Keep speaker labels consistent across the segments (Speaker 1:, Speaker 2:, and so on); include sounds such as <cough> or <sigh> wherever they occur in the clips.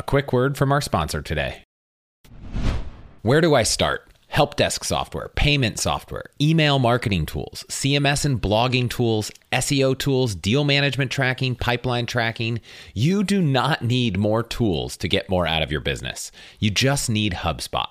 Speaker 1: A quick word from our sponsor today. Where do I start? Help desk software, payment software, email marketing tools, CMS and blogging tools, SEO tools, deal management tracking, pipeline tracking. You do not need more tools to get more out of your business. You just need HubSpot.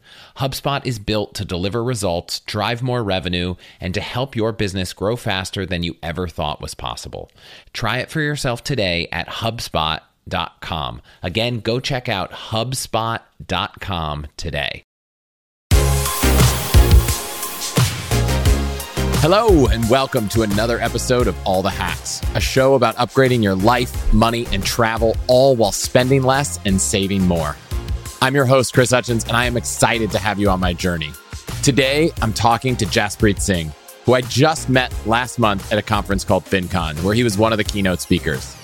Speaker 1: HubSpot is built to deliver results, drive more revenue, and to help your business grow faster than you ever thought was possible. Try it for yourself today at HubSpot.com. Again, go check out HubSpot.com today. Hello, and welcome to another episode of All the Hacks, a show about upgrading your life, money, and travel, all while spending less and saving more. I'm your host, Chris Hutchins, and I am excited to have you on my journey. Today, I'm talking to Jaspreet Singh, who I just met last month at a conference called FinCon, where he was one of the keynote speakers.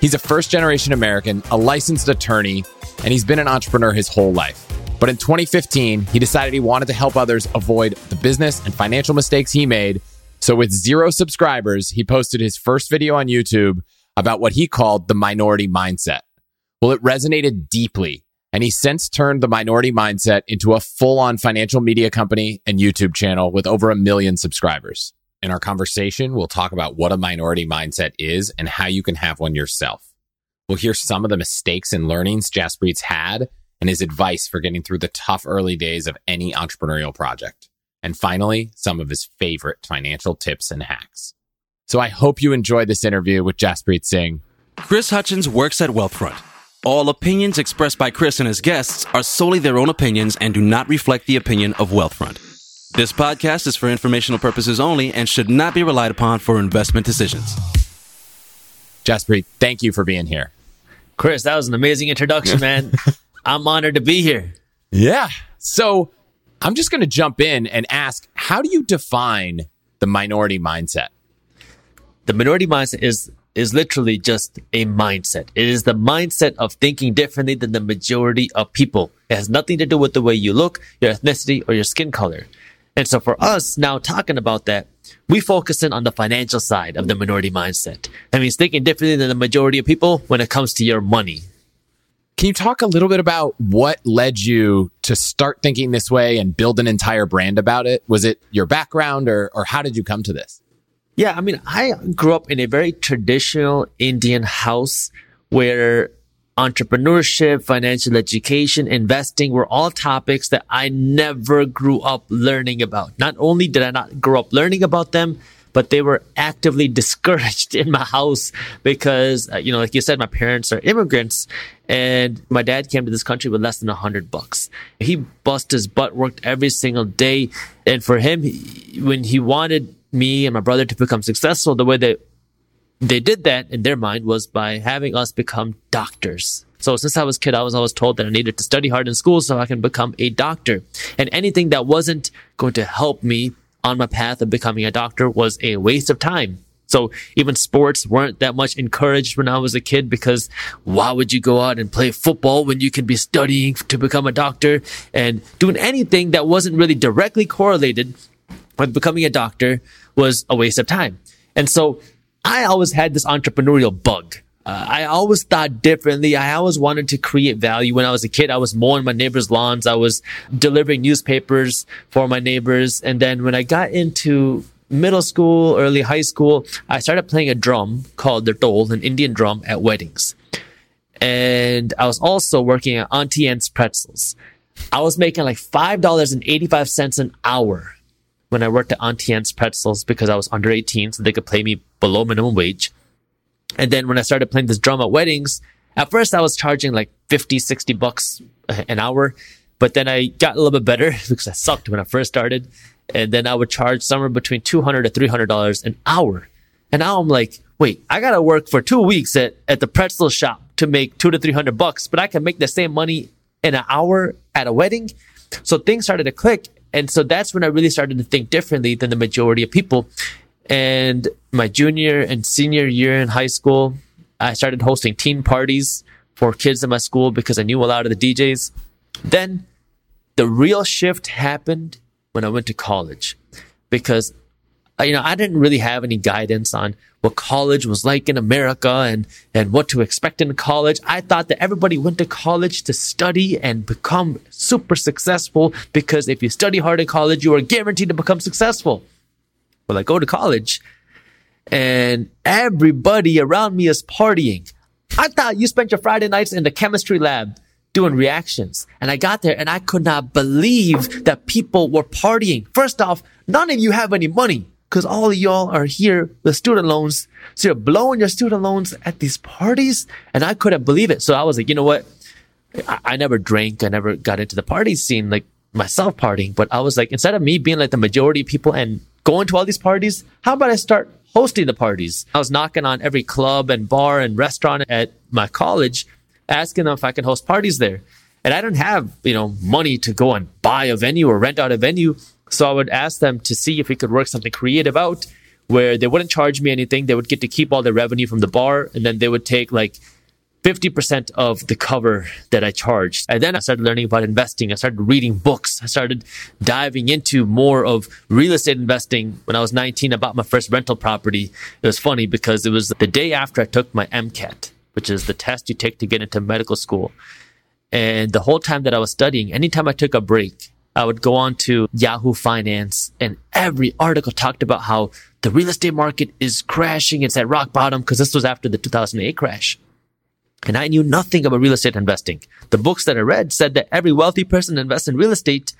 Speaker 1: He's a first generation American, a licensed attorney, and he's been an entrepreneur his whole life. But in 2015, he decided he wanted to help others avoid the business and financial mistakes he made. So, with zero subscribers, he posted his first video on YouTube about what he called the minority mindset. Well, it resonated deeply, and he's since turned the minority mindset into a full on financial media company and YouTube channel with over a million subscribers. In our conversation, we'll talk about what a minority mindset is and how you can have one yourself. We'll hear some of the mistakes and learnings Jaspreet's had and his advice for getting through the tough early days of any entrepreneurial project. And finally, some of his favorite financial tips and hacks. So I hope you enjoyed this interview with Jaspreet Singh.
Speaker 2: Chris Hutchins works at Wealthfront. All opinions expressed by Chris and his guests are solely their own opinions and do not reflect the opinion of Wealthfront. This podcast is for informational purposes only and should not be relied upon for investment decisions.
Speaker 1: Jaspreet, thank you for being here.
Speaker 3: Chris, that was an amazing introduction, <laughs> man. I'm honored to be here.
Speaker 1: Yeah. So I'm just going to jump in and ask how do you define the minority mindset?
Speaker 3: The minority mindset is is literally just a mindset. It is the mindset of thinking differently than the majority of people. It has nothing to do with the way you look, your ethnicity, or your skin color. And so for us now talking about that, we focus in on the financial side of the minority mindset. That means thinking differently than the majority of people when it comes to your money.
Speaker 1: Can you talk a little bit about what led you to start thinking this way and build an entire brand about it? Was it your background or, or how did you come to this?
Speaker 3: Yeah, I mean, I grew up in a very traditional Indian house where entrepreneurship, financial education, investing were all topics that I never grew up learning about. Not only did I not grow up learning about them, but they were actively <laughs> discouraged in my house because, uh, you know, like you said, my parents are immigrants and my dad came to this country with less than a hundred bucks. He bust his butt, worked every single day. And for him, when he wanted me and my brother to become successful, the way that they did that in their mind was by having us become doctors. So since I was a kid, I was always told that I needed to study hard in school so I can become a doctor. And anything that wasn't going to help me on my path of becoming a doctor was a waste of time. So even sports weren't that much encouraged when I was a kid because why would you go out and play football when you can be studying to become a doctor and doing anything that wasn't really directly correlated with becoming a doctor was a waste of time. And so I always had this entrepreneurial bug. Uh, I always thought differently. I always wanted to create value. When I was a kid, I was mowing my neighbors' lawns. I was delivering newspapers for my neighbors. And then when I got into middle school, early high school, I started playing a drum called the dhol, an Indian drum at weddings. And I was also working at Auntie Anne's Pretzels. I was making like $5.85 an hour when I worked at Auntie Anne's Pretzels because I was under 18, so they could pay me below minimum wage. And then when I started playing this drum at weddings, at first I was charging like 50, 60 bucks an hour. But then I got a little bit better <laughs> because I sucked when I first started. And then I would charge somewhere between 200 to $300 an hour. And now I'm like, wait, I got to work for two weeks at, at the pretzel shop to make two to 300 bucks, but I can make the same money in an hour at a wedding. So things started to click. And so that's when I really started to think differently than the majority of people. And my junior and senior year in high school, I started hosting teen parties for kids in my school because I knew a lot of the DJs. Then the real shift happened when I went to college because you know, I didn't really have any guidance on what college was like in America and, and what to expect in college. I thought that everybody went to college to study and become super successful because if you study hard in college, you are guaranteed to become successful. Well, I go to college and everybody around me is partying. I thought you spent your Friday nights in the chemistry lab doing reactions. And I got there and I could not believe that people were partying. First off, none of you have any money because all y'all are here with student loans. So you're blowing your student loans at these parties. And I couldn't believe it. So I was like, you know what? I, I never drank. I never got into the party scene like myself partying. But I was like, instead of me being like the majority of people and going to all these parties, how about I start hosting the parties? I was knocking on every club and bar and restaurant at my college, asking them if I can host parties there. And I didn't have, you know, money to go and buy a venue or rent out a venue. So I would ask them to see if we could work something creative out where they wouldn't charge me anything. They would get to keep all the revenue from the bar and then they would take like 50% of the cover that I charged. And then I started learning about investing. I started reading books. I started diving into more of real estate investing. When I was 19, I bought my first rental property. It was funny because it was the day after I took my MCAT, which is the test you take to get into medical school. And the whole time that I was studying, anytime I took a break, I would go on to Yahoo Finance and every article talked about how the real estate market is crashing. It's at rock bottom because this was after the 2008 crash. And I knew nothing about real estate investing. The books that I read said that every wealthy person invests in real estate.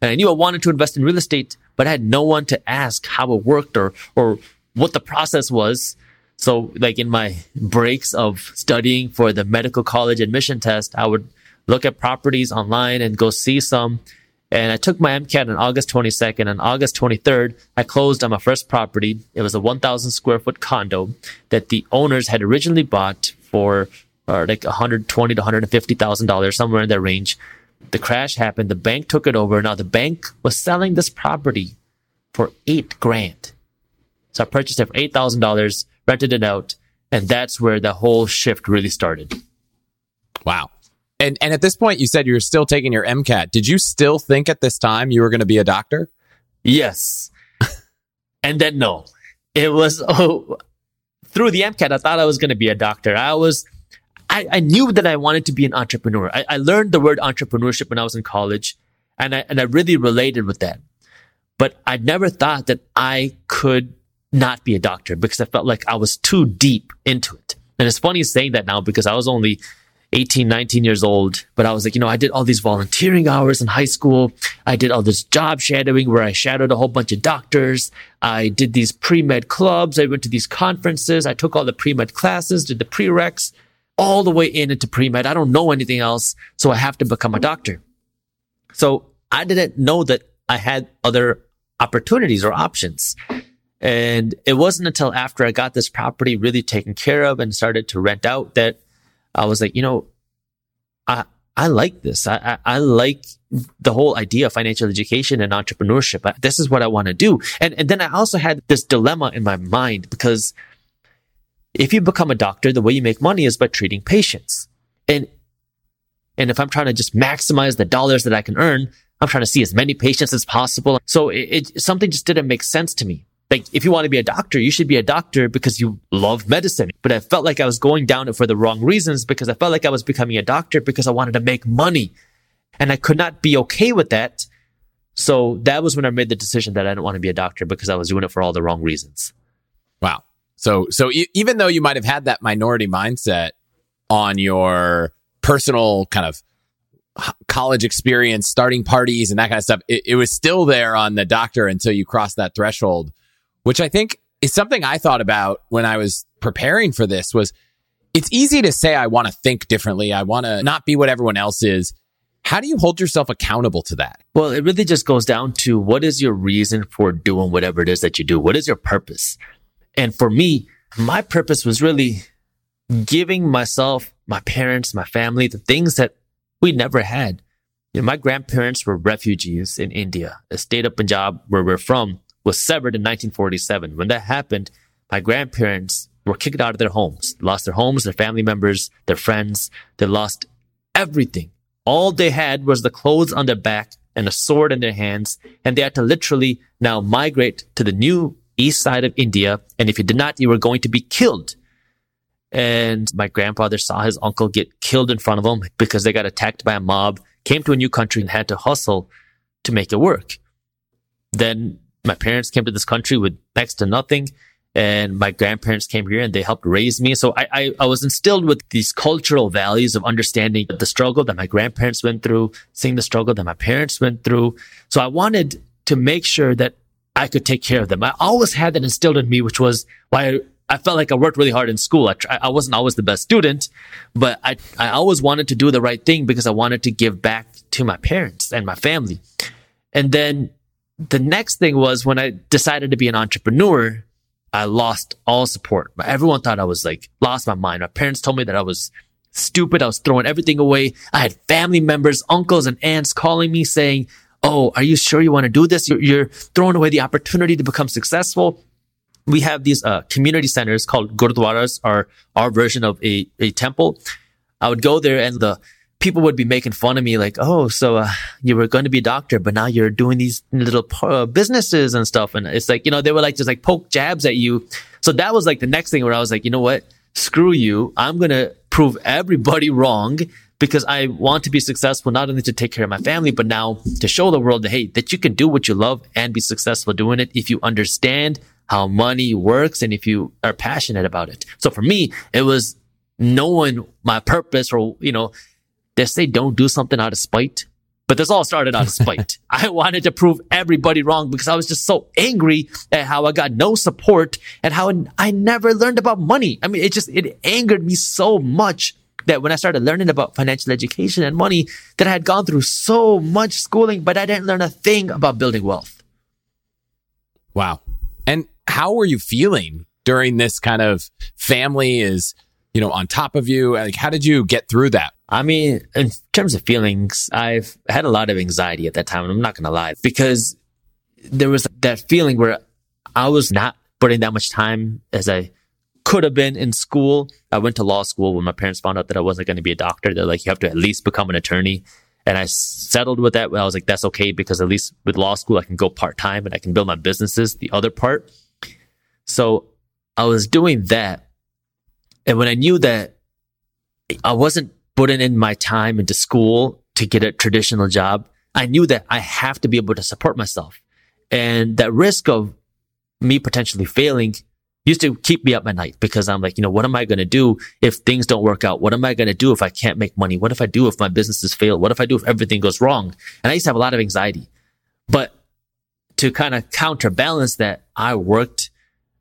Speaker 3: And I knew I wanted to invest in real estate, but I had no one to ask how it worked or, or what the process was. So like in my breaks of studying for the medical college admission test, I would look at properties online and go see some. And I took my MCAT on August 22nd. On August 23rd, I closed on my first property. It was a 1,000 square foot condo that the owners had originally bought for or like 120 to 150 thousand dollars, somewhere in that range. The crash happened. The bank took it over. Now the bank was selling this property for eight grand. So I purchased it for eight thousand dollars, rented it out, and that's where the whole shift really started.
Speaker 1: Wow. And and at this point, you said you were still taking your MCAT. Did you still think at this time you were going to be a doctor?
Speaker 3: Yes. <laughs> and then no, it was <laughs> oh, through the MCAT. I thought I was going to be a doctor. I was I, I knew that I wanted to be an entrepreneur. I, I learned the word entrepreneurship when I was in college and I, and I really related with that. But I never thought that I could not be a doctor because I felt like I was too deep into it. And it's funny saying that now because I was only 18, 19 years old, but I was like, you know, I did all these volunteering hours in high school. I did all this job shadowing where I shadowed a whole bunch of doctors. I did these pre-med clubs. I went to these conferences. I took all the pre-med classes, did the prereqs all the way in into pre-med. I don't know anything else. So I have to become a doctor. So I didn't know that I had other opportunities or options. And it wasn't until after I got this property really taken care of and started to rent out that I was like, you know, I, I like this. I, I, I like the whole idea of financial education and entrepreneurship. I, this is what I want to do. And, and then I also had this dilemma in my mind because if you become a doctor, the way you make money is by treating patients. And, and if I'm trying to just maximize the dollars that I can earn, I'm trying to see as many patients as possible. So it, it something just didn't make sense to me. Like, if you want to be a doctor, you should be a doctor because you love medicine. But I felt like I was going down it for the wrong reasons because I felt like I was becoming a doctor because I wanted to make money. And I could not be okay with that. So that was when I made the decision that I didn't want to be a doctor because I was doing it for all the wrong reasons.
Speaker 1: Wow. So, so e- even though you might have had that minority mindset on your personal kind of college experience, starting parties and that kind of stuff, it, it was still there on the doctor until you crossed that threshold, which I think is something I thought about when I was preparing for this was it's easy to say, I want to think differently. I want to not be what everyone else is. How do you hold yourself accountable to that?
Speaker 3: Well, it really just goes down to what is your reason for doing whatever it is that you do? What is your purpose? And for me, my purpose was really giving myself, my parents, my family, the things that we never had. You know, my grandparents were refugees in India. The state of Punjab, where we're from, was severed in 1947. When that happened, my grandparents were kicked out of their homes, lost their homes, their family members, their friends. They lost everything. All they had was the clothes on their back and a sword in their hands. And they had to literally now migrate to the new east side of India. And if you did not, you were going to be killed. And my grandfather saw his uncle get killed in front of him because they got attacked by a mob, came to a new country and had to hustle to make it work. Then my parents came to this country with next to nothing and my grandparents came here and they helped raise me. So I, I, I, was instilled with these cultural values of understanding the struggle that my grandparents went through, seeing the struggle that my parents went through. So I wanted to make sure that I could take care of them. I always had that instilled in me, which was why I, I felt like I worked really hard in school. I, I wasn't always the best student, but I, I always wanted to do the right thing because I wanted to give back to my parents and my family. And then the next thing was when I decided to be an entrepreneur, I lost all support. Everyone thought I was like lost my mind. My parents told me that I was stupid. I was throwing everything away. I had family members, uncles and aunts calling me saying, Oh, are you sure you want to do this? You're, you're throwing away the opportunity to become successful. We have these uh, community centers called gurdwaras, are our version of a, a temple. I would go there and the people would be making fun of me like, oh, so uh, you were going to be a doctor, but now you're doing these little uh, businesses and stuff. And it's like, you know, they were like just like poke jabs at you. So that was like the next thing where I was like, you know what? Screw you. I'm going to prove everybody wrong because I want to be successful, not only to take care of my family, but now to show the world that, hey, that you can do what you love and be successful doing it if you understand how money works and if you are passionate about it. So for me, it was knowing my purpose or, you know, they say don't do something out of spite, but this all started out of <laughs> spite. I wanted to prove everybody wrong because I was just so angry at how I got no support and how I never learned about money. I mean, it just, it angered me so much that when I started learning about financial education and money, that I had gone through so much schooling, but I didn't learn a thing about building wealth.
Speaker 1: Wow. And how were you feeling during this kind of family is, you know, on top of you? Like, how did you get through that?
Speaker 3: I mean, in terms of feelings, I've had a lot of anxiety at that time. I'm not going to lie because there was that feeling where I was not putting that much time as I could have been in school. I went to law school when my parents found out that I wasn't going to be a doctor. They're like, you have to at least become an attorney. And I settled with that. I was like, that's okay because at least with law school, I can go part time and I can build my businesses, the other part. So I was doing that. And when I knew that I wasn't putting in my time into school to get a traditional job, I knew that I have to be able to support myself. And that risk of me potentially failing used to keep me up at night because I'm like, you know, what am I going to do if things don't work out? What am I going to do if I can't make money? What if I do if my businesses fail? What if I do if everything goes wrong? And I used to have a lot of anxiety, but to kind of counterbalance that, I worked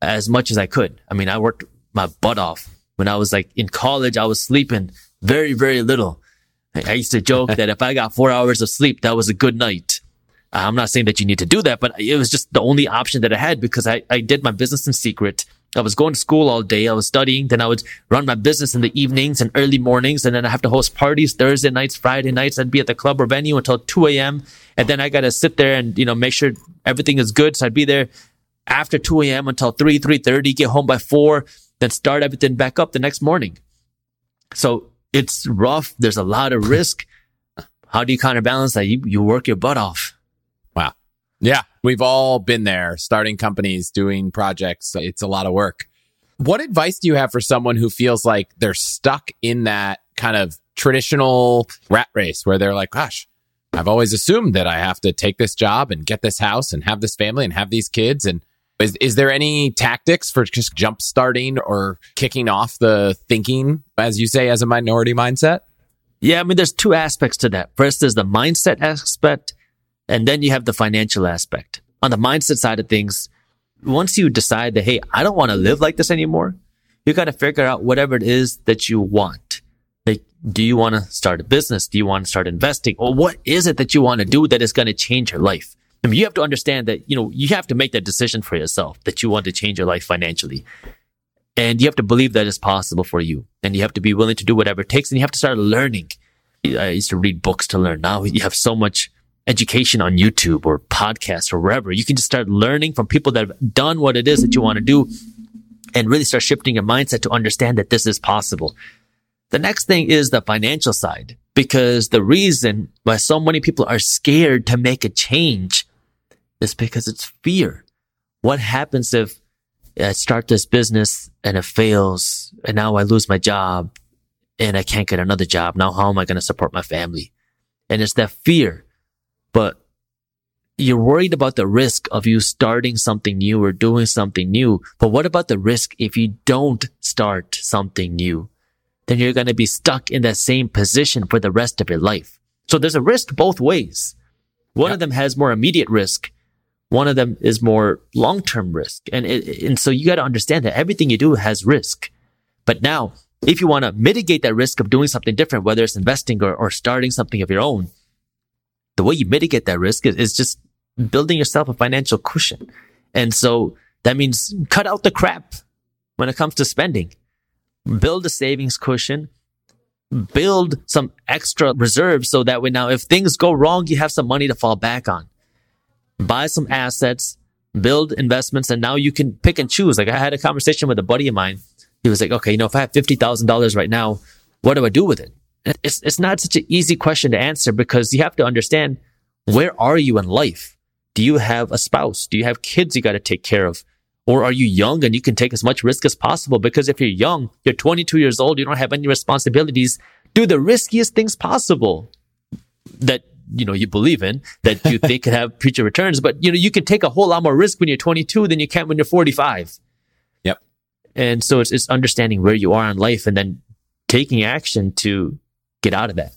Speaker 3: as much as I could. I mean, I worked my butt off when I was like in college. I was sleeping very, very little. I used to joke <laughs> that if I got four hours of sleep, that was a good night. Uh, I'm not saying that you need to do that, but it was just the only option that I had because I, I did my business in secret. I was going to school all day. I was studying. Then I would run my business in the evenings and early mornings. And then I have to host parties Thursday nights, Friday nights. I'd be at the club or venue until 2 a.m. And then I got to sit there and, you know, make sure everything is good. So I'd be there after 2 a.m. until 3, 3.30, get home by 4, then start everything back up the next morning. So it's rough. There's a lot of risk. How do you counterbalance that? You, you work your butt off.
Speaker 1: Wow. Yeah. We've all been there starting companies, doing projects. It's a lot of work. What advice do you have for someone who feels like they're stuck in that kind of traditional rat race where they're like, gosh, I've always assumed that I have to take this job and get this house and have this family and have these kids. And is, is there any tactics for just jump starting or kicking off the thinking, as you say, as a minority mindset?
Speaker 3: Yeah, I mean, there's two aspects to that. First is the mindset aspect, and then you have the financial aspect. On the mindset side of things, once you decide that, hey, I don't want to live like this anymore, you got to figure out whatever it is that you want. Like, do you want to start a business? Do you want to start investing? Or what is it that you want to do that is going to change your life? I mean, you have to understand that, you know, you have to make that decision for yourself that you want to change your life financially. And you have to believe that it's possible for you. And you have to be willing to do whatever it takes. And you have to start learning. I used to read books to learn. Now you have so much education on YouTube or podcasts or wherever. You can just start learning from people that have done what it is that you want to do and really start shifting your mindset to understand that this is possible. The next thing is the financial side, because the reason why so many people are scared to make a change is because it's fear. What happens if I start this business and it fails and now I lose my job and I can't get another job? Now, how am I going to support my family? And it's that fear but you're worried about the risk of you starting something new or doing something new. But what about the risk if you don't start something new? Then you're going to be stuck in that same position for the rest of your life. So there's a risk both ways. One of them has more immediate risk. One of them is more long-term risk. And, it, and so you got to understand that everything you do has risk. But now, if you want to mitigate that risk of doing something different, whether it's investing or, or starting something of your own, the way you mitigate that risk is, is just building yourself a financial cushion. And so that means cut out the crap when it comes to spending. Build a savings cushion. Build some extra reserves so that way now if things go wrong, you have some money to fall back on. Buy some assets, build investments, and now you can pick and choose. Like I had a conversation with a buddy of mine. He was like, okay, you know, if I have $50,000 right now, what do I do with it? It's, it's not such an easy question to answer because you have to understand where are you in life? Do you have a spouse? Do you have kids you got to take care of? Or are you young and you can take as much risk as possible? Because if you're young, you're 22 years old, you don't have any responsibilities, do the riskiest things possible that, you know, you believe in, that you think could have future returns. But, you know, you can take a whole lot more risk when you're 22 than you can when you're 45.
Speaker 1: Yep.
Speaker 3: And so it's, it's understanding where you are in life and then taking action to get out of that?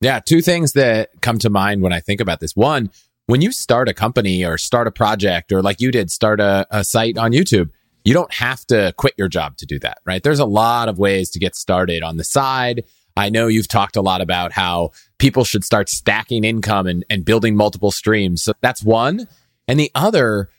Speaker 1: Yeah, two things that come to mind when I think about this. One, when you start a company or start a project or like you did, start a, a site on YouTube, you don't have to quit your job to do that, right? There's a lot of ways to get started on the side. I know you've talked a lot about how people should start stacking income and, and building multiple streams. So that's one. And the other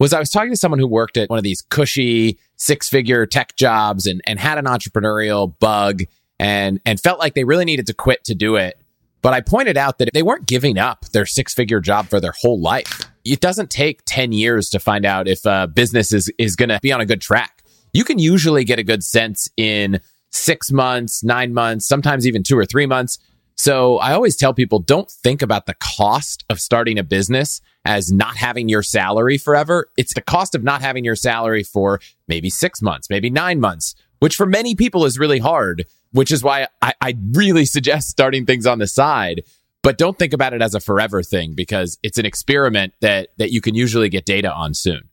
Speaker 1: was I was talking to someone who worked at one of these cushy six figure tech jobs and, and had an entrepreneurial bug and and felt like they really needed to quit to do it. But I pointed out that if they weren't giving up their six figure job for their whole life. It doesn't take 10 years to find out if a business is, is going to be on a good track. You can usually get a good sense in six months, nine months, sometimes even two or three months. So I always tell people don't think about the cost of starting a business as not having your salary forever. It's the cost of not having your salary for maybe six months, maybe nine months, which for many people is really hard which is why I, I really suggest starting things on the side. But don't think about it as a forever thing because it's an experiment that that you can usually get data on soon.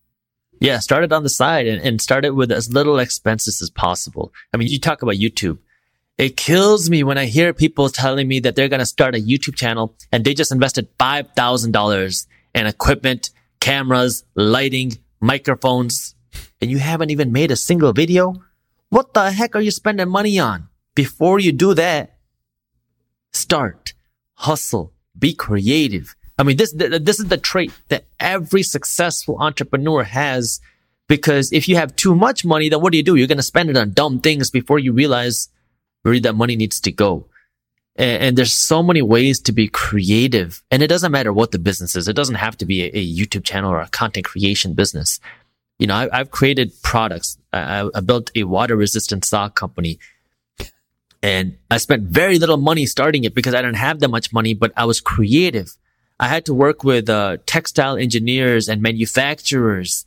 Speaker 3: Yeah, start it on the side and, and start it with as little expenses as possible. I mean, you talk about YouTube. It kills me when I hear people telling me that they're going to start a YouTube channel and they just invested $5,000 in equipment, cameras, lighting, microphones, and you haven't even made a single video. What the heck are you spending money on? Before you do that, start, hustle, be creative. I mean, this, this is the trait that every successful entrepreneur has because if you have too much money, then what do you do? You're going to spend it on dumb things before you realize where that money needs to go. And, and, there's so many ways to be creative. And it doesn't matter what the business is. It doesn't have to be a, a YouTube channel or a content creation business. You know, I, have created products. I, I, built a water resistant sock company and I spent very little money starting it because I didn't have that much money, but I was creative. I had to work with uh, textile engineers and manufacturers.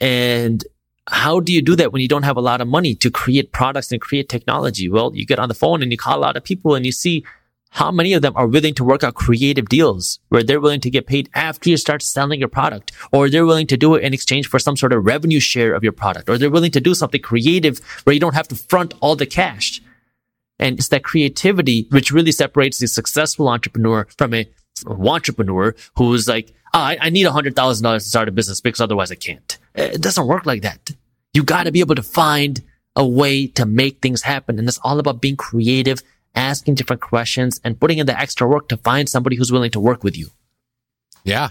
Speaker 3: And how do you do that when you don't have a lot of money to create products and create technology? Well, you get on the phone and you call a lot of people and you see how many of them are willing to work out creative deals where they're willing to get paid after you start selling your product, or they're willing to do it in exchange for some sort of revenue share of your product, or they're willing to do something creative where you don't have to front all the cash. And it's that creativity which really separates the successful entrepreneur from a entrepreneur who's like, oh, I, I need a hundred thousand dollars to start a business because otherwise I can't. Eh, it doesn't work like that. You got to be able to find a way to make things happen. And it's all about being creative, asking different questions and putting in the extra work to find somebody who's willing to work with you.
Speaker 1: Yeah.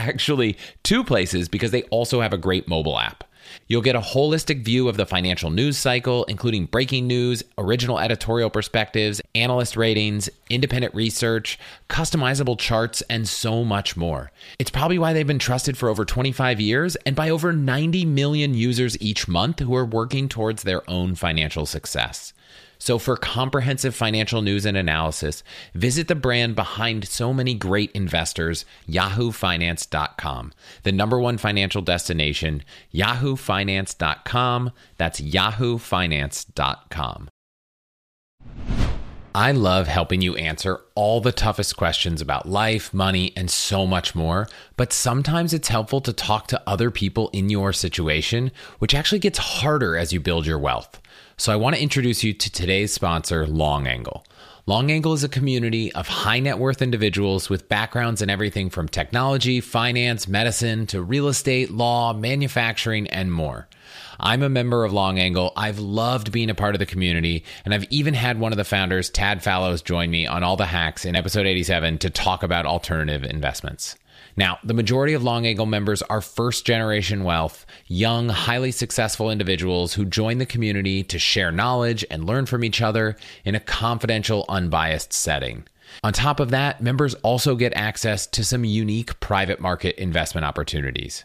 Speaker 1: actually two places because they also have a great mobile app. You'll get a holistic view of the financial news cycle, including breaking news, original editorial perspectives, analyst ratings, independent research, customizable charts, and so much more. It's probably why they've been trusted for over 25 years and by over 90 million users each month who are working towards their own financial success. So, for comprehensive financial news and analysis, visit the brand behind so many great investors, yahoofinance.com, the number one financial destination, yahoofinance.com. That's yahoofinance.com. I love helping you answer all the toughest questions about life, money, and so much more. But sometimes it's helpful to talk to other people in your situation, which actually gets harder as you build your wealth. So I want to introduce you to today's sponsor, Long Angle. Long Angle is a community of high net worth individuals with backgrounds in everything from technology, finance, medicine to real estate, law, manufacturing, and more. I'm a member of Long Angle. I've loved being a part of the community, and I've even had one of the founders, Tad Fallows, join me on All the Hacks in episode 87 to talk about alternative investments. Now, the majority of Long Angle members are first generation wealth, young, highly successful individuals who join the community to share knowledge and learn from each other in a confidential, unbiased setting. On top of that, members also get access to some unique private market investment opportunities.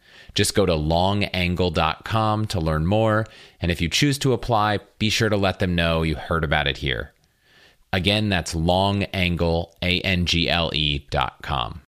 Speaker 1: Just go to longangle.com to learn more. And if you choose to apply, be sure to let them know you heard about it here. Again, that's longangle, A-N-G-L-E dot com.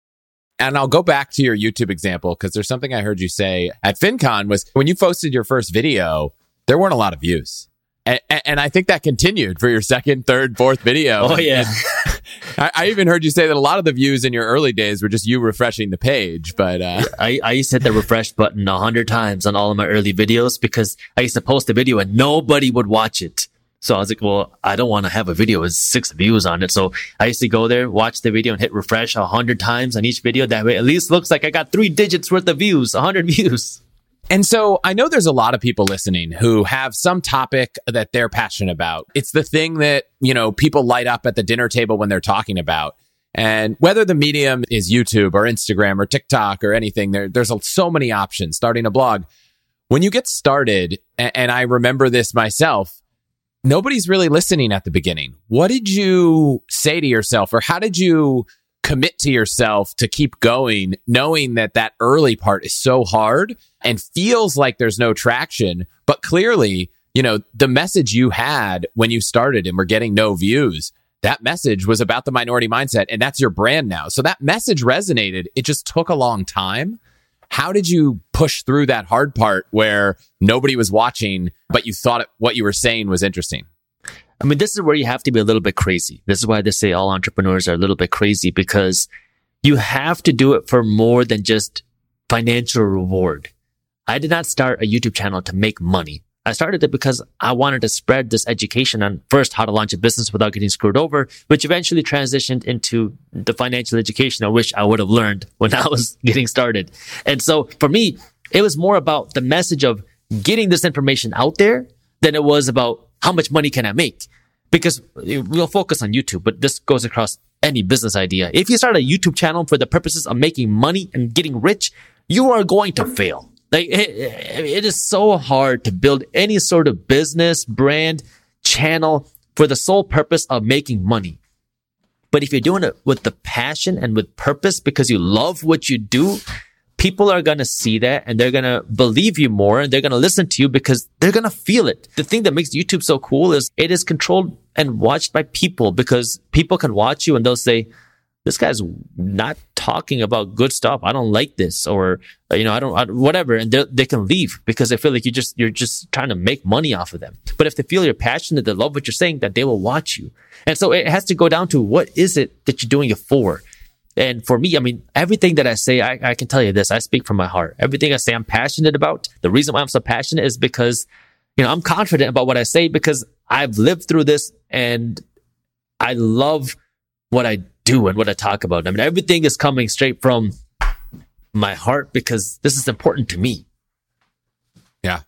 Speaker 1: And I'll go back to your YouTube example because there's something I heard you say at FinCon was when you posted your first video, there weren't a lot of views. And, and, I think that continued for your second, third, fourth video.
Speaker 3: Oh yeah. <laughs>
Speaker 1: I, I, even heard you say that a lot of the views in your early days were just you refreshing the page. But uh...
Speaker 3: I, I used to hit the refresh button a hundred times on all of my early videos because I used to post a video and nobody would watch it. So I was like, well, I don't want to have a video with six views on it. So I used to go there, watch the video and hit refresh a hundred times on each video. That way at least looks like I got three digits worth of views, a hundred <laughs> views.
Speaker 1: And so I know there's a lot of people listening who have some topic that they're passionate about. It's the thing that, you know, people light up at the dinner table when they're talking about. And whether the medium is YouTube or Instagram or TikTok or anything, there, there's so many options starting a blog. When you get started, and I remember this myself, nobody's really listening at the beginning. What did you say to yourself or how did you commit to yourself to keep going, knowing that that early part is so hard and feels like there's no traction. But clearly, you know, the message you had when you started and were getting no views, that message was about the minority mindset. And that's your brand now. So that message resonated. It just took a long time. How did you push through that hard part where nobody was watching, but you thought what you were saying was interesting?
Speaker 3: I mean, this is where you have to be a little bit crazy. This is why they say all entrepreneurs are a little bit crazy because you have to do it for more than just financial reward. I did not start a YouTube channel to make money. I started it because I wanted to spread this education on first how to launch a business without getting screwed over, which eventually transitioned into the financial education I wish I would have learned <laughs> when I was getting started. And so for me, it was more about the message of getting this information out there than it was about how much money can I make? Because we'll focus on YouTube, but this goes across any business idea. If you start a YouTube channel for the purposes of making money and getting rich, you are going to fail. Like it, it is so hard to build any sort of business, brand, channel for the sole purpose of making money. But if you're doing it with the passion and with purpose because you love what you do, people are going to see that and they're going to believe you more and they're going to listen to you because they're going to feel it. The thing that makes YouTube so cool is it is controlled and watched by people because people can watch you and they'll say, this guy's not talking about good stuff. I don't like this or, you know, I don't, I, whatever. And they can leave because they feel like you just, you're just trying to make money off of them. But if they feel you're passionate, they love what you're saying, that they will watch you. And so it has to go down to what is it that you're doing it for? And for me, I mean, everything that I say, I, I can tell you this. I speak from my heart. Everything I say, I'm passionate about. The reason why I'm so passionate is because, you know, I'm confident about what I say because I've lived through this and I love what I do and what I talk about. I mean, everything is coming straight from my heart because this is important to me.
Speaker 1: Yeah.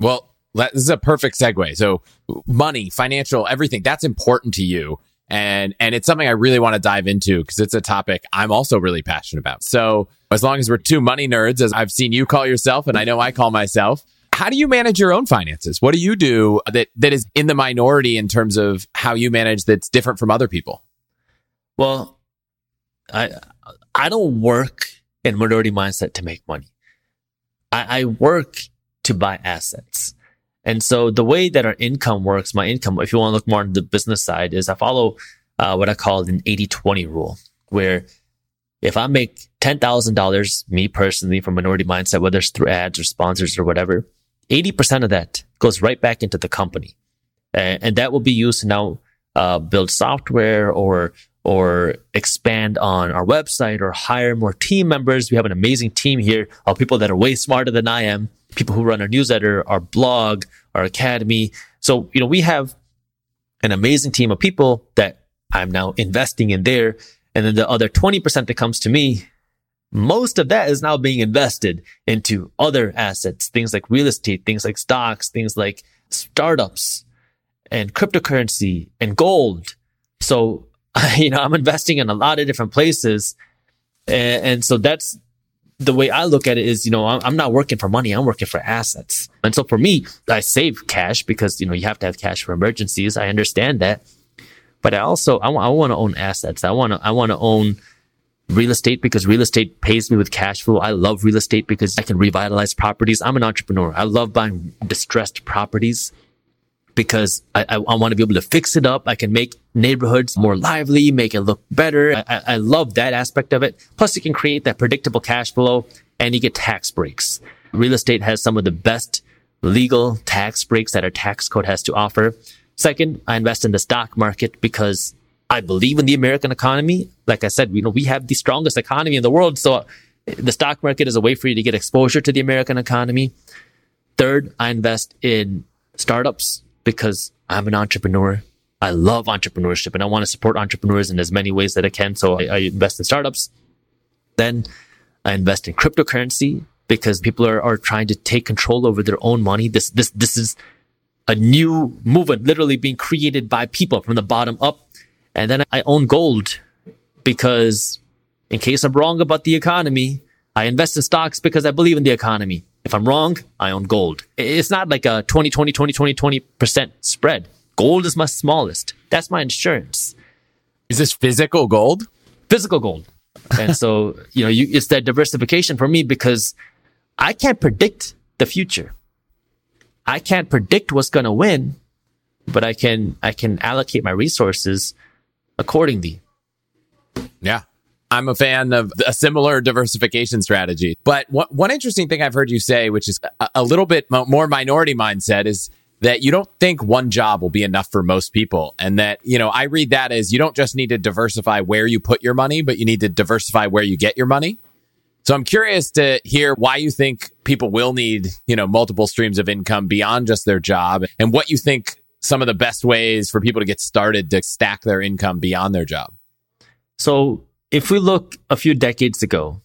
Speaker 1: Well, this is a perfect segue. So money, financial, everything that's important to you and and it's something I really want to dive into because it's a topic I'm also really passionate about. So as long as we're two money nerds, as I've seen you call yourself, and I know I call myself, how do you manage your own finances? What do you do that that is in the minority in terms of how you manage that's different from other people?
Speaker 3: Well, I I don't work in minority mindset to make money. I, I work to buy assets. And so the way that our income works, my income, if you want to look more on the business side, is I follow uh, what I call an 80 20 rule, where if I make $10,000, me personally, from minority mindset, whether it's through ads or sponsors or whatever, 80% of that goes right back into the company. And, and that will be used to now uh, build software or or expand on our website or hire more team members. We have an amazing team here of people that are way smarter than I am people who run our newsletter, our blog, our academy. So, you know, we have an amazing team of people that I'm now investing in there. And then the other 20% that comes to me, most of that is now being invested into other assets, things like real estate, things like stocks, things like startups and cryptocurrency and gold. So, <laughs> you know, I'm investing in a lot of different places. And, and so that's, the way I look at it is, you know, I'm not working for money. I'm working for assets. And so for me, I save cash because, you know, you have to have cash for emergencies. I understand that. But I also, I, I want to own assets. I want to, I want to own real estate because real estate pays me with cash flow. I love real estate because I can revitalize properties. I'm an entrepreneur. I love buying distressed properties because I, I, I want to be able to fix it up. I can make neighborhoods more lively, make it look better. I, I love that aspect of it. Plus, you can create that predictable cash flow and you get tax breaks. Real estate has some of the best legal tax breaks that our tax code has to offer. Second, I invest in the stock market because I believe in the American economy. Like I said, you know, we have the strongest economy in the world. So the stock market is a way for you to get exposure to the American economy. Third, I invest in startups because I'm an entrepreneur. I love entrepreneurship and I want to support entrepreneurs in as many ways that I can. So I, I invest in startups. Then I invest in cryptocurrency because people are, are trying to take control over their own money. This, this, this is a new movement literally being created by people from the bottom up. And then I own gold because in case I'm wrong about the economy, I invest in stocks because I believe in the economy. If I'm wrong, I own gold. It's not like a 20, 20, 20, 20, 20% spread. Gold is my smallest. That's my insurance.
Speaker 1: Is this physical gold?
Speaker 3: Physical gold. And so, <laughs> you know, you, it's that diversification for me because I can't predict the future. I can't predict what's going to win, but I can, I can allocate my resources accordingly.
Speaker 1: Yeah. I'm a fan of a similar diversification strategy. But one interesting thing I've heard you say, which is a, a little bit more minority mindset, is that you don't think one job will be enough for most people. And that, you know, I read that as you don't just need to diversify where you put your money, but you need to diversify where you get your money. So I'm curious to hear why you think people will need, you know, multiple streams of income beyond just their job and what you think some of the best ways for people to get started to stack their income beyond their job.
Speaker 3: So if we look a few decades ago,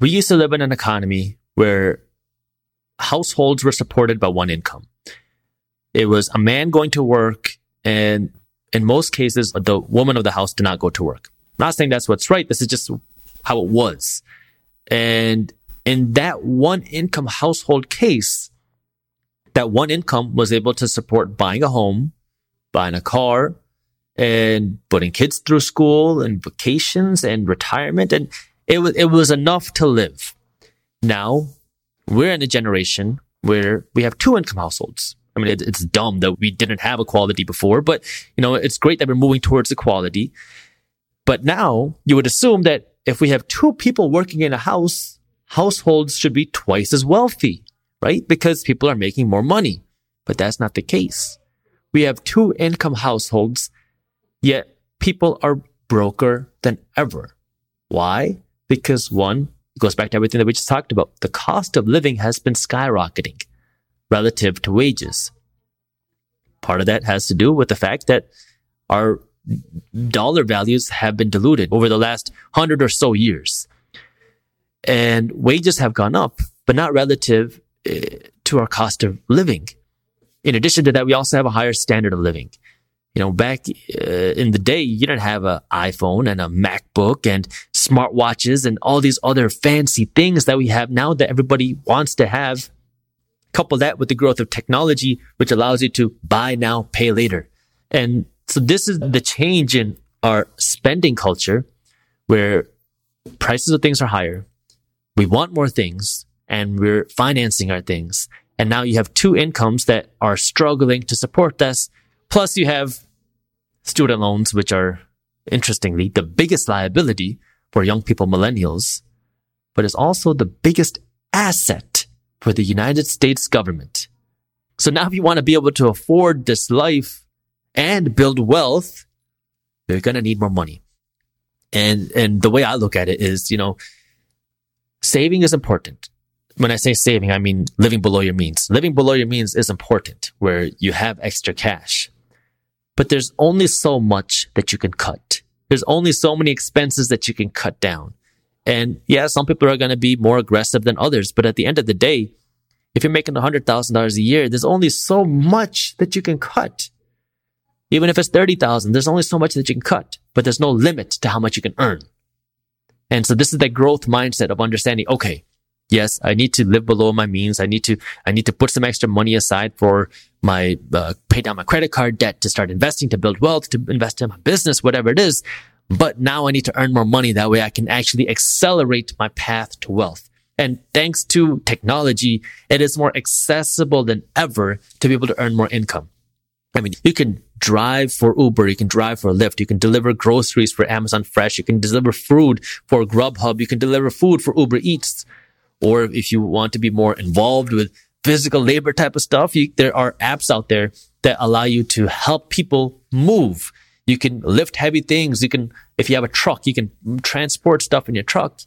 Speaker 3: we used to live in an economy where households were supported by one income. It was a man going to work and in most cases, the woman of the house did not go to work. I'm not saying that's what's right. This is just how it was. And in that one income household case, that one income was able to support buying a home, buying a car, and putting kids through school and vacations and retirement. And it was, it was enough to live. now we're in a generation where we have two income households. I mean, it, it's dumb that we didn't have equality before, but you know, it's great that we're moving towards equality. But now you would assume that if we have two people working in a house, households should be twice as wealthy, right? Because people are making more money. But that's not the case. We have two income households, yet people are broker than ever. Why? Because one, it goes back to everything that we just talked about. The cost of living has been skyrocketing relative to wages. Part of that has to do with the fact that our dollar values have been diluted over the last hundred or so years. And wages have gone up, but not relative uh, to our cost of living. In addition to that, we also have a higher standard of living. You know, back uh, in the day, you didn't have an iPhone and a MacBook and smartwatches and all these other fancy things that we have now that everybody wants to have. Couple that with the growth of technology, which allows you to buy now, pay later. And so this is the change in our spending culture where prices of things are higher. We want more things and we're financing our things. And now you have two incomes that are struggling to support this. Plus you have student loans, which are interestingly the biggest liability for young people, millennials, but is also the biggest asset for the United States government. So now if you want to be able to afford this life and build wealth, you're going to need more money. And, and the way I look at it is, you know, saving is important. When I say saving, I mean living below your means. Living below your means is important where you have extra cash, but there's only so much that you can cut. There's only so many expenses that you can cut down. And yeah, some people are going to be more aggressive than others, but at the end of the day, if you're making $100,000 a year, there's only so much that you can cut. Even if it's 30,000, there's only so much that you can cut, but there's no limit to how much you can earn. And so this is that growth mindset of understanding, okay, yes, I need to live below my means. I need to, I need to put some extra money aside for my, uh, pay down my credit card debt to start investing, to build wealth, to invest in my business, whatever it is. But now I need to earn more money. That way I can actually accelerate my path to wealth. And thanks to technology, it is more accessible than ever to be able to earn more income. I mean, you can drive for Uber, you can drive for Lyft, you can deliver groceries for Amazon Fresh, you can deliver food for Grubhub, you can deliver food for Uber Eats. Or if you want to be more involved with physical labor type of stuff, you, there are apps out there that allow you to help people move. You can lift heavy things. You can, if you have a truck, you can transport stuff in your truck.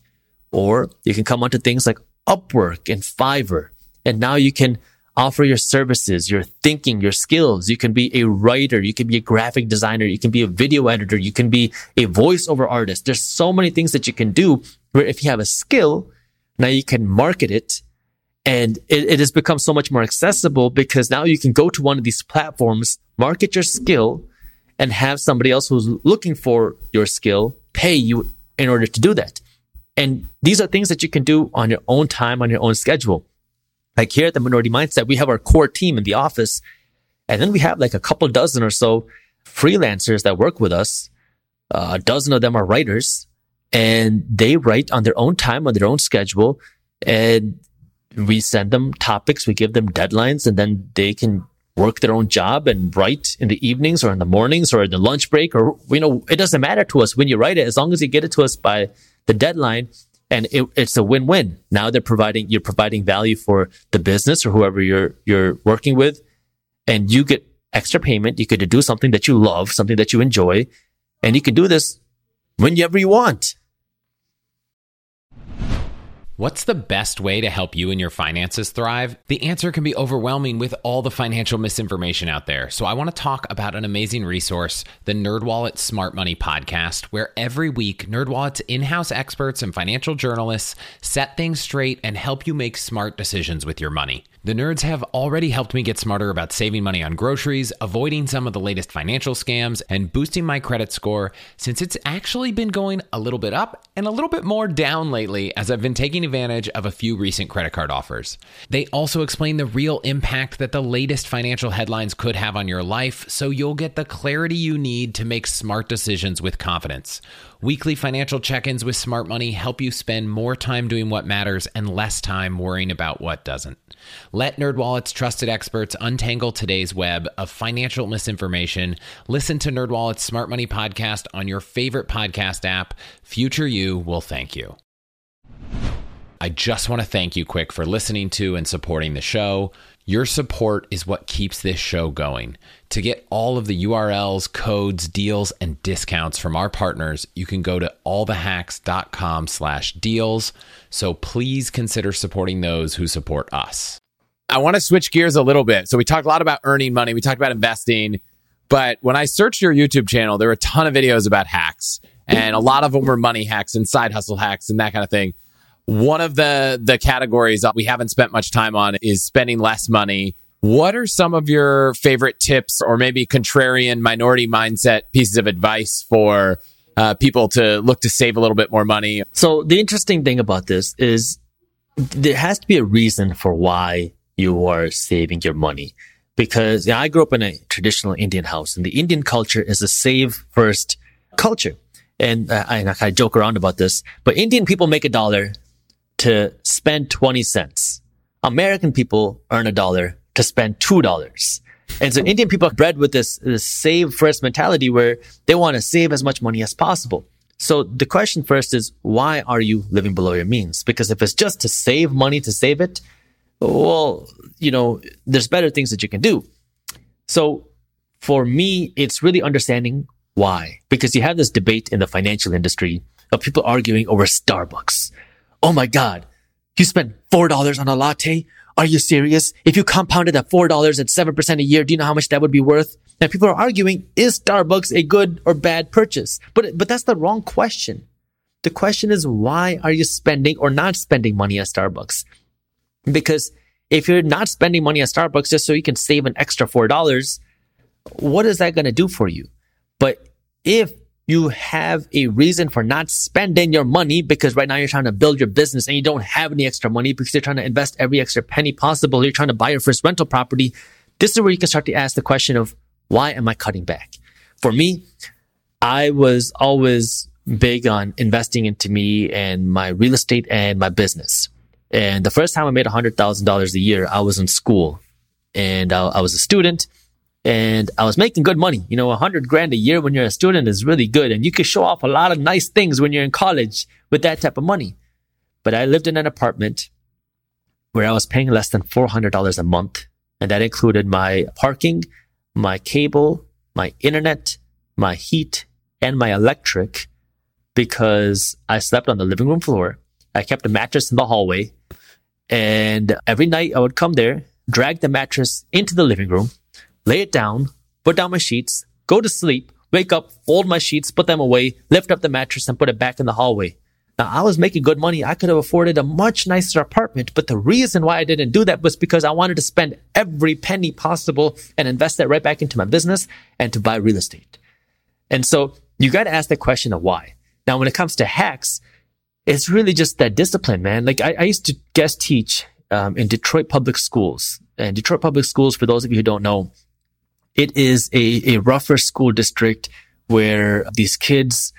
Speaker 3: Or you can come onto things like Upwork and Fiverr. And now you can offer your services, your thinking, your skills. You can be a writer. You can be a graphic designer. You can be a video editor. You can be a voiceover artist. There's so many things that you can do where if you have a skill, now you can market it and it, it has become so much more accessible because now you can go to one of these platforms, market your skill and have somebody else who's looking for your skill pay you in order to do that. And these are things that you can do on your own time, on your own schedule. Like here at the Minority Mindset, we have our core team in the office. And then we have like a couple dozen or so freelancers that work with us. Uh, a dozen of them are writers and they write on their own time, on their own schedule. And we send them topics, we give them deadlines, and then they can work their own job and write in the evenings or in the mornings or in the lunch break or, you know, it doesn't matter to us when you write it as long as you get it to us by the deadline and it, it's a win-win. Now they're providing, you're providing value for the business or whoever you're, you're working with and you get extra payment. You get to do something that you love, something that you enjoy, and you can do this whenever you want.
Speaker 1: What's the best way to help you and your finances thrive? The answer can be overwhelming with all the financial misinformation out there. So I want to talk about an amazing resource, the NerdWallet Smart Money podcast, where every week NerdWallet's in-house experts and financial journalists set things straight and help you make smart decisions with your money. The nerds have already helped me get smarter about saving money on groceries, avoiding some of the latest financial scams, and boosting my credit score since it's actually been going a little bit up and a little bit more down lately as I've been taking advantage of a few recent credit card offers. They also explain the real impact that the latest financial headlines could have on your life so you'll get the clarity you need to make smart decisions with confidence. Weekly financial check ins with Smart Money help you spend more time doing what matters and less time worrying about what doesn't. Let NerdWallet's trusted experts untangle today's web of financial misinformation. Listen to NerdWallet's Smart Money podcast on your favorite podcast app. Future you will thank you. I just want to thank you quick for listening to and supporting the show. Your support is what keeps this show going. To get all of the URLs, codes, deals, and discounts from our partners, you can go to allthehacks.com slash deals. So please consider supporting those who support us. I want to switch gears a little bit. So we talked a lot about earning money. We talked about investing. But when I searched your YouTube channel, there were a ton of videos about hacks. And a lot of them were money hacks and side hustle hacks and that kind of thing. One of the the categories that we haven't spent much time on is spending less money. What are some of your favorite tips or maybe contrarian minority mindset pieces of advice for uh, people to look to save a little bit more money?
Speaker 3: So the interesting thing about this is there has to be a reason for why you are saving your money. Because I grew up in a traditional Indian house and the Indian culture is a save first culture. And uh, I, I joke around about this, but Indian people make a dollar, to spend 20 cents. American people earn a dollar to spend $2. And so Indian people are bred with this, this save first mentality where they want to save as much money as possible. So the question first is, why are you living below your means? Because if it's just to save money to save it, well, you know, there's better things that you can do. So for me, it's really understanding why, because you have this debate in the financial industry of people arguing over Starbucks. Oh my God. You spent $4 on a latte? Are you serious? If you compounded that $4 at 7% a year, do you know how much that would be worth? And people are arguing, is Starbucks a good or bad purchase? But, but that's the wrong question. The question is, why are you spending or not spending money at Starbucks? Because if you're not spending money at Starbucks just so you can save an extra $4, what is that going to do for you? But if you have a reason for not spending your money because right now you're trying to build your business and you don't have any extra money because you're trying to invest every extra penny possible. You're trying to buy your first rental property. This is where you can start to ask the question of why am I cutting back? For me, I was always big on investing into me and my real estate and my business. And the first time I made $100,000 a year, I was in school and I, I was a student and I was making good money. You know, a hundred grand a year when you're a student is really good. And you can show off a lot of nice things when you're in college with that type of money. But I lived in an apartment where I was paying less than $400 a month. And that included my parking, my cable, my internet, my heat, and my electric because I slept on the living room floor. I kept a mattress in the hallway. And every night I would come there, drag the mattress into the living room, lay it down, put down my sheets, go to sleep, wake up, fold my sheets, put them away, lift up the mattress and put it back in the hallway. Now I was making good money. I could have afforded a much nicer apartment, but the reason why I didn't do that was because I wanted to spend every penny possible and invest that right back into my business and to buy real estate. And so you got to ask the question of why. Now, when it comes to hacks, it's really just that discipline, man. Like I, I used to guest teach um, in Detroit public schools and Detroit public schools, for those of you who don't know, it is a, a rougher school district where these kids,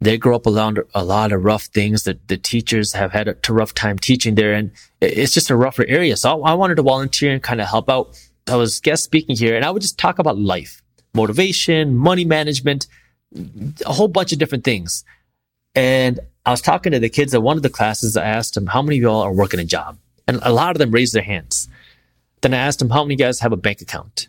Speaker 3: they grow up around a lot of rough things that the teachers have had a rough time teaching there. And it's just a rougher area. So I, I wanted to volunteer and kind of help out. I was guest speaking here and I would just talk about life, motivation, money management, a whole bunch of different things. And I was talking to the kids at one of the classes. I asked them, how many of y'all are working a job? And a lot of them raised their hands. Then I asked them, how many guys have a bank account?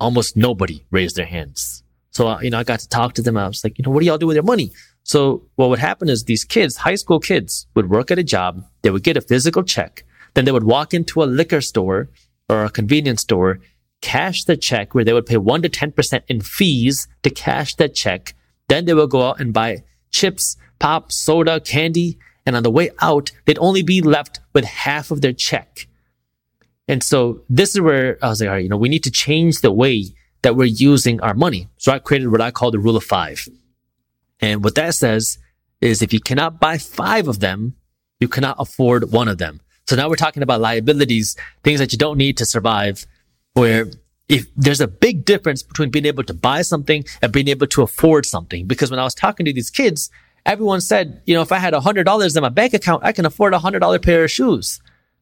Speaker 3: Almost nobody raised their hands. So, uh, you know, I got to talk to them. I was like, you know, what do y'all do with your money? So what would happen is these kids, high school kids would work at a job. They would get a physical check. Then they would walk into a liquor store or a convenience store, cash the check where they would pay one to 10% in fees to cash that check. Then they would go out and buy chips, pop, soda, candy. And on the way out, they'd only be left with half of their check. And so this is where I was like, all right, you know, we need to change the way that we're using our money. So I created what I call the rule of five. And what that says is if you cannot buy five of them, You cannot afford one of them. So now we're talking about liabilities, things that you don't need to survive, where if there's a big difference between being able to buy something and being able to afford something. Because when I was talking to these kids, everyone said, you know, if I had a hundred dollars in my bank account, I can afford a hundred dollar pair of shoes.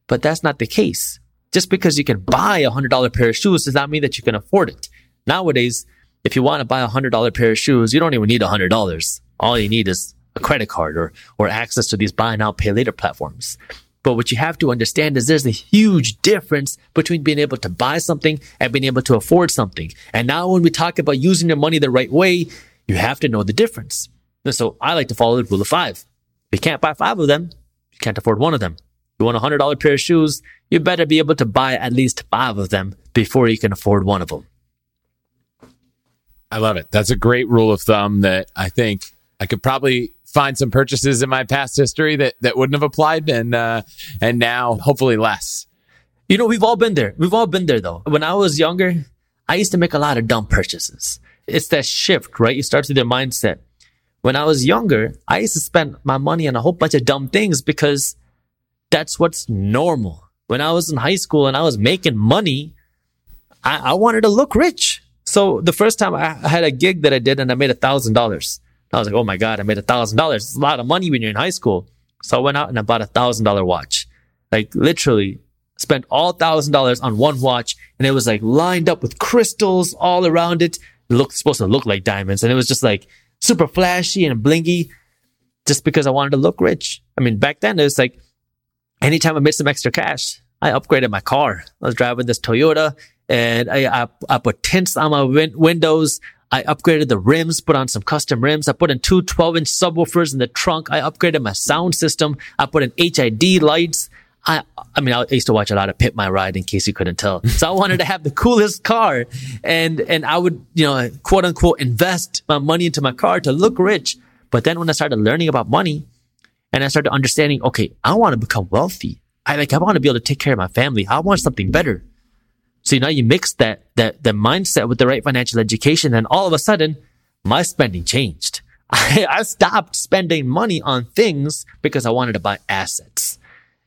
Speaker 3: But that's not the case. Just because you can buy a hundred dollar pair of shoes does not mean that you can afford it. Nowadays, if you want to buy a hundred dollar pair of shoes, you don't even need a hundred dollars. All you need is a credit card or, or access to these buy now, pay later platforms. But what you have to understand is there's a huge difference between being able to buy something and being able to afford something. And now when we talk about using your money the right way, you have to know the difference. And so I like to follow the rule of five. If you can't buy five of them, you can't afford one of them. You want a hundred dollar pair of shoes, you better be able to buy at least five of them before you can afford one of them.
Speaker 1: I love it. That's a great rule of thumb that I think I could probably find some purchases in my past history that, that wouldn't have applied and, uh, and now hopefully less.
Speaker 3: You know, we've all been there. We've all been there though. When I was younger, I used to make a lot of dumb purchases. It's that shift, right? You start with your mindset. When I was younger, I used to spend my money on a whole bunch of dumb things because that's what's normal. When I was in high school and I was making money, I, I wanted to look rich. So the first time I had a gig that I did and I made a thousand dollars. I was like, oh my God, I made a thousand dollars. It's a lot of money when you're in high school. So I went out and I bought a thousand dollar watch. Like literally spent all thousand dollars on one watch and it was like lined up with crystals all around it. It looked supposed to look like diamonds and it was just like super flashy and blingy just because I wanted to look rich. I mean, back then it was like anytime I made some extra cash, I upgraded my car. I was driving this Toyota and I, I, I put tints on my win- windows. I upgraded the rims, put on some custom rims. I put in two 12 inch subwoofers in the trunk. I upgraded my sound system. I put in HID lights. I, I mean, I used to watch a lot of Pimp My Ride in case you couldn't tell. So I wanted to have the coolest car and, and I would, you know, quote unquote, invest my money into my car to look rich. But then when I started learning about money and I started understanding, okay, I want to become wealthy. I like, I want to be able to take care of my family. I want something better. So now you mix that, that, the mindset with the right financial education. And all of a sudden my spending changed. <laughs> I, I stopped spending money on things because I wanted to buy assets.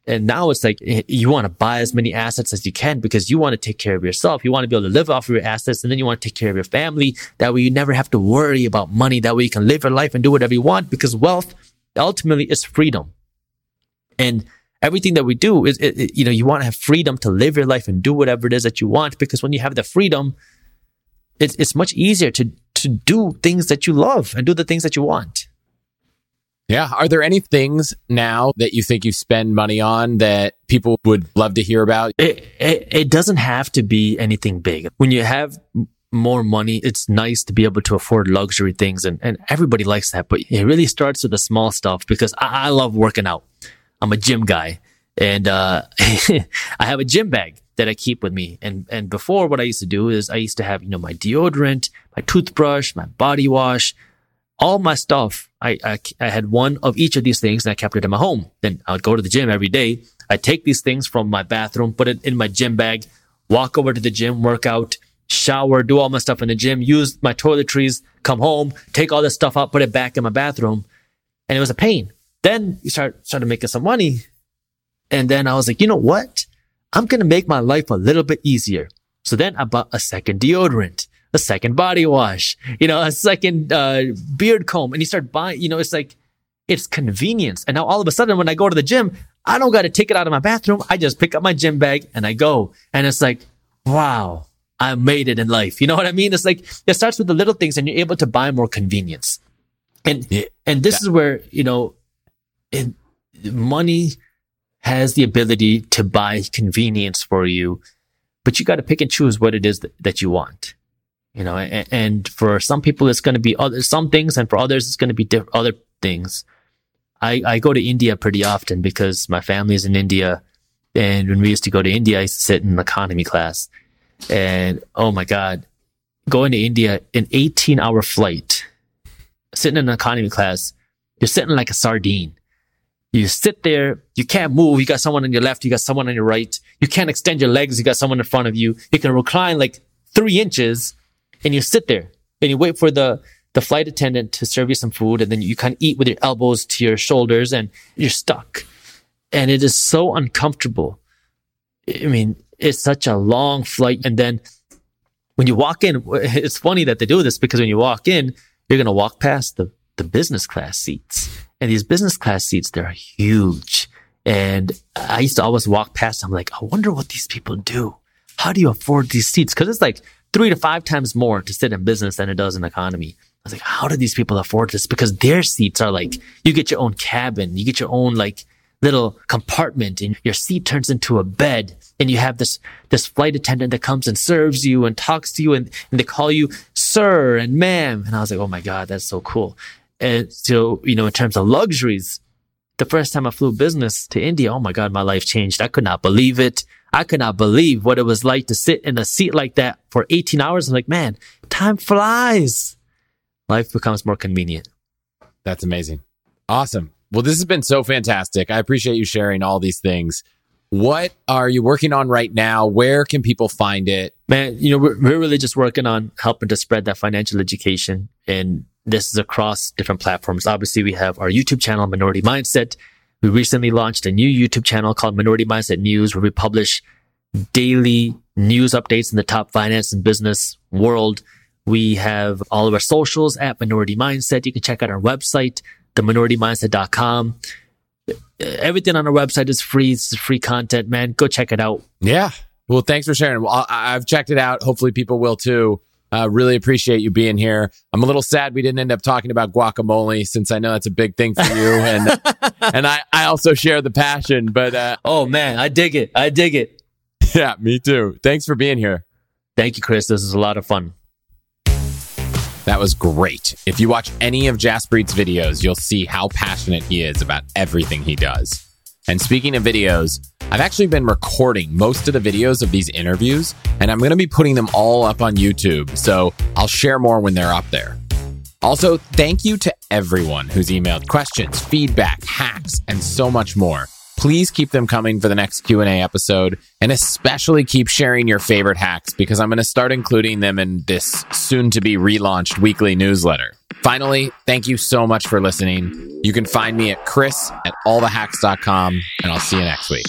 Speaker 3: And now it's like eh, you want to buy as many assets as you can because you want to take care of yourself. You want to be able to live off of your assets and then you want to take care of your family. That way you never have to worry about money. That way you can live your life and do whatever you want because wealth ultimately is freedom. And everything that we do is, it, it, you know, you want to have freedom to live your life and do whatever it is that you want. Because when you have the freedom, it's, it's much easier to, to do things that you love and do the things that you want.
Speaker 1: Yeah. Are there any things now that you think you spend money on that people would love to hear about?
Speaker 3: It, it, it doesn't have to be anything big. When you have more money, it's nice to be able to afford luxury things and, and everybody likes that. But it really starts with the small stuff because I, I love working out. I'm a gym guy and, uh, <laughs> I have a gym bag that I keep with me. And, and before what I used to do is I used to have, you know, my deodorant, my toothbrush, my body wash, all my stuff. I, I, I had one of each of these things and I kept it in my home. Then I would go to the gym every day. I take these things from my bathroom, put it in my gym bag, walk over to the gym, work out, shower, do all my stuff in the gym, use my toiletries, come home, take all this stuff out, put it back in my bathroom. And it was a pain. Then you start, started making some money. And then I was like, you know what? I'm going to make my life a little bit easier. So then I bought a second deodorant, a second body wash, you know, a second, uh, beard comb. And you start buying, you know, it's like, it's convenience. And now all of a sudden, when I go to the gym, I don't got to take it out of my bathroom. I just pick up my gym bag and I go. And it's like, wow, I made it in life. You know what I mean? It's like, it starts with the little things and you're able to buy more convenience. And, yeah. and this yeah. is where, you know, it, money has the ability to buy convenience for you, but you got to pick and choose what it is that, that you want. You know, and, and for some people, it's going to be other, some things, and for others, it's going to be diff- other things. I, I go to India pretty often because my family is in India. And when we used to go to India, I used to sit in economy class. And oh my God, going to India, an 18 hour flight, sitting in an economy class, you're sitting like a sardine. You sit there, you can't move. You got someone on your left, you got someone on your right. You can't extend your legs, you got someone in front of you. You can recline like three inches and you sit there and you wait for the, the flight attendant to serve you some food and then you kind of eat with your elbows to your shoulders and you're stuck. and it is so uncomfortable. I mean, it's such a long flight. And then when you walk in, <laughs> it's funny that they do this because when you walk in, you're going to walk past the, the business class seats. And these business class seats, they're huge. And I used to always walk past. I'm like, I wonder what these people do. How do you afford these seats? Cause it's like three to five times more to sit in business than it does in economy. I was like, how do these people afford this? Because their seats are like, you get your own cabin, you get your own like little compartment and your seat turns into a bed and you have this, this flight attendant that comes and serves you and talks to you and, and they call you sir and ma'am. And I was like, oh my God, that's so cool. And so, you know, in terms of luxuries, the first time I flew business to India, oh my God, my life changed. I could not believe it. I could not believe what it was like to sit in a seat like that for 18 hours. I'm like, man, time flies. Life becomes more convenient.
Speaker 1: That's amazing. Awesome. Well, this has been so fantastic. I appreciate you sharing all these things. What are you working on right now? Where can people find it?
Speaker 3: Man, you know, we're, we're really just working on helping to spread that financial education. And this is across different platforms. Obviously, we have our YouTube channel, Minority Mindset. We recently launched a new YouTube channel called Minority Mindset News, where we publish daily news updates in the top finance and business world. We have all of our socials at Minority Mindset. You can check out our website, theminoritymindset.com. Everything on our website is free. It's free content, man. Go check it out.
Speaker 1: Yeah. Well, thanks for sharing. Well, I- I've checked it out. Hopefully, people will too. Uh, really appreciate you being here. I'm a little sad we didn't end up talking about guacamole since I know that's a big thing for you, <laughs> and and I I also share the passion. But uh,
Speaker 3: oh man, I dig it. I dig it. <laughs>
Speaker 1: Yeah, me too. Thanks for being here.
Speaker 3: Thank you, Chris. This is a lot of fun.
Speaker 1: That was great. If you watch any of Jaspreet's videos, you'll see how passionate he is about everything he does. And speaking of videos, I've actually been recording most of the videos of these interviews, and I'm going to be putting them all up on YouTube. So I'll share more when they're up there. Also, thank you to everyone who's emailed questions, feedback, hacks, and so much more. Please keep them coming for the next Q&A episode and especially keep sharing your favorite hacks because I'm going to start including them in this soon to be relaunched weekly newsletter. Finally, thank you so much for listening. You can find me at chris at allthehacks.com and I'll see you next week.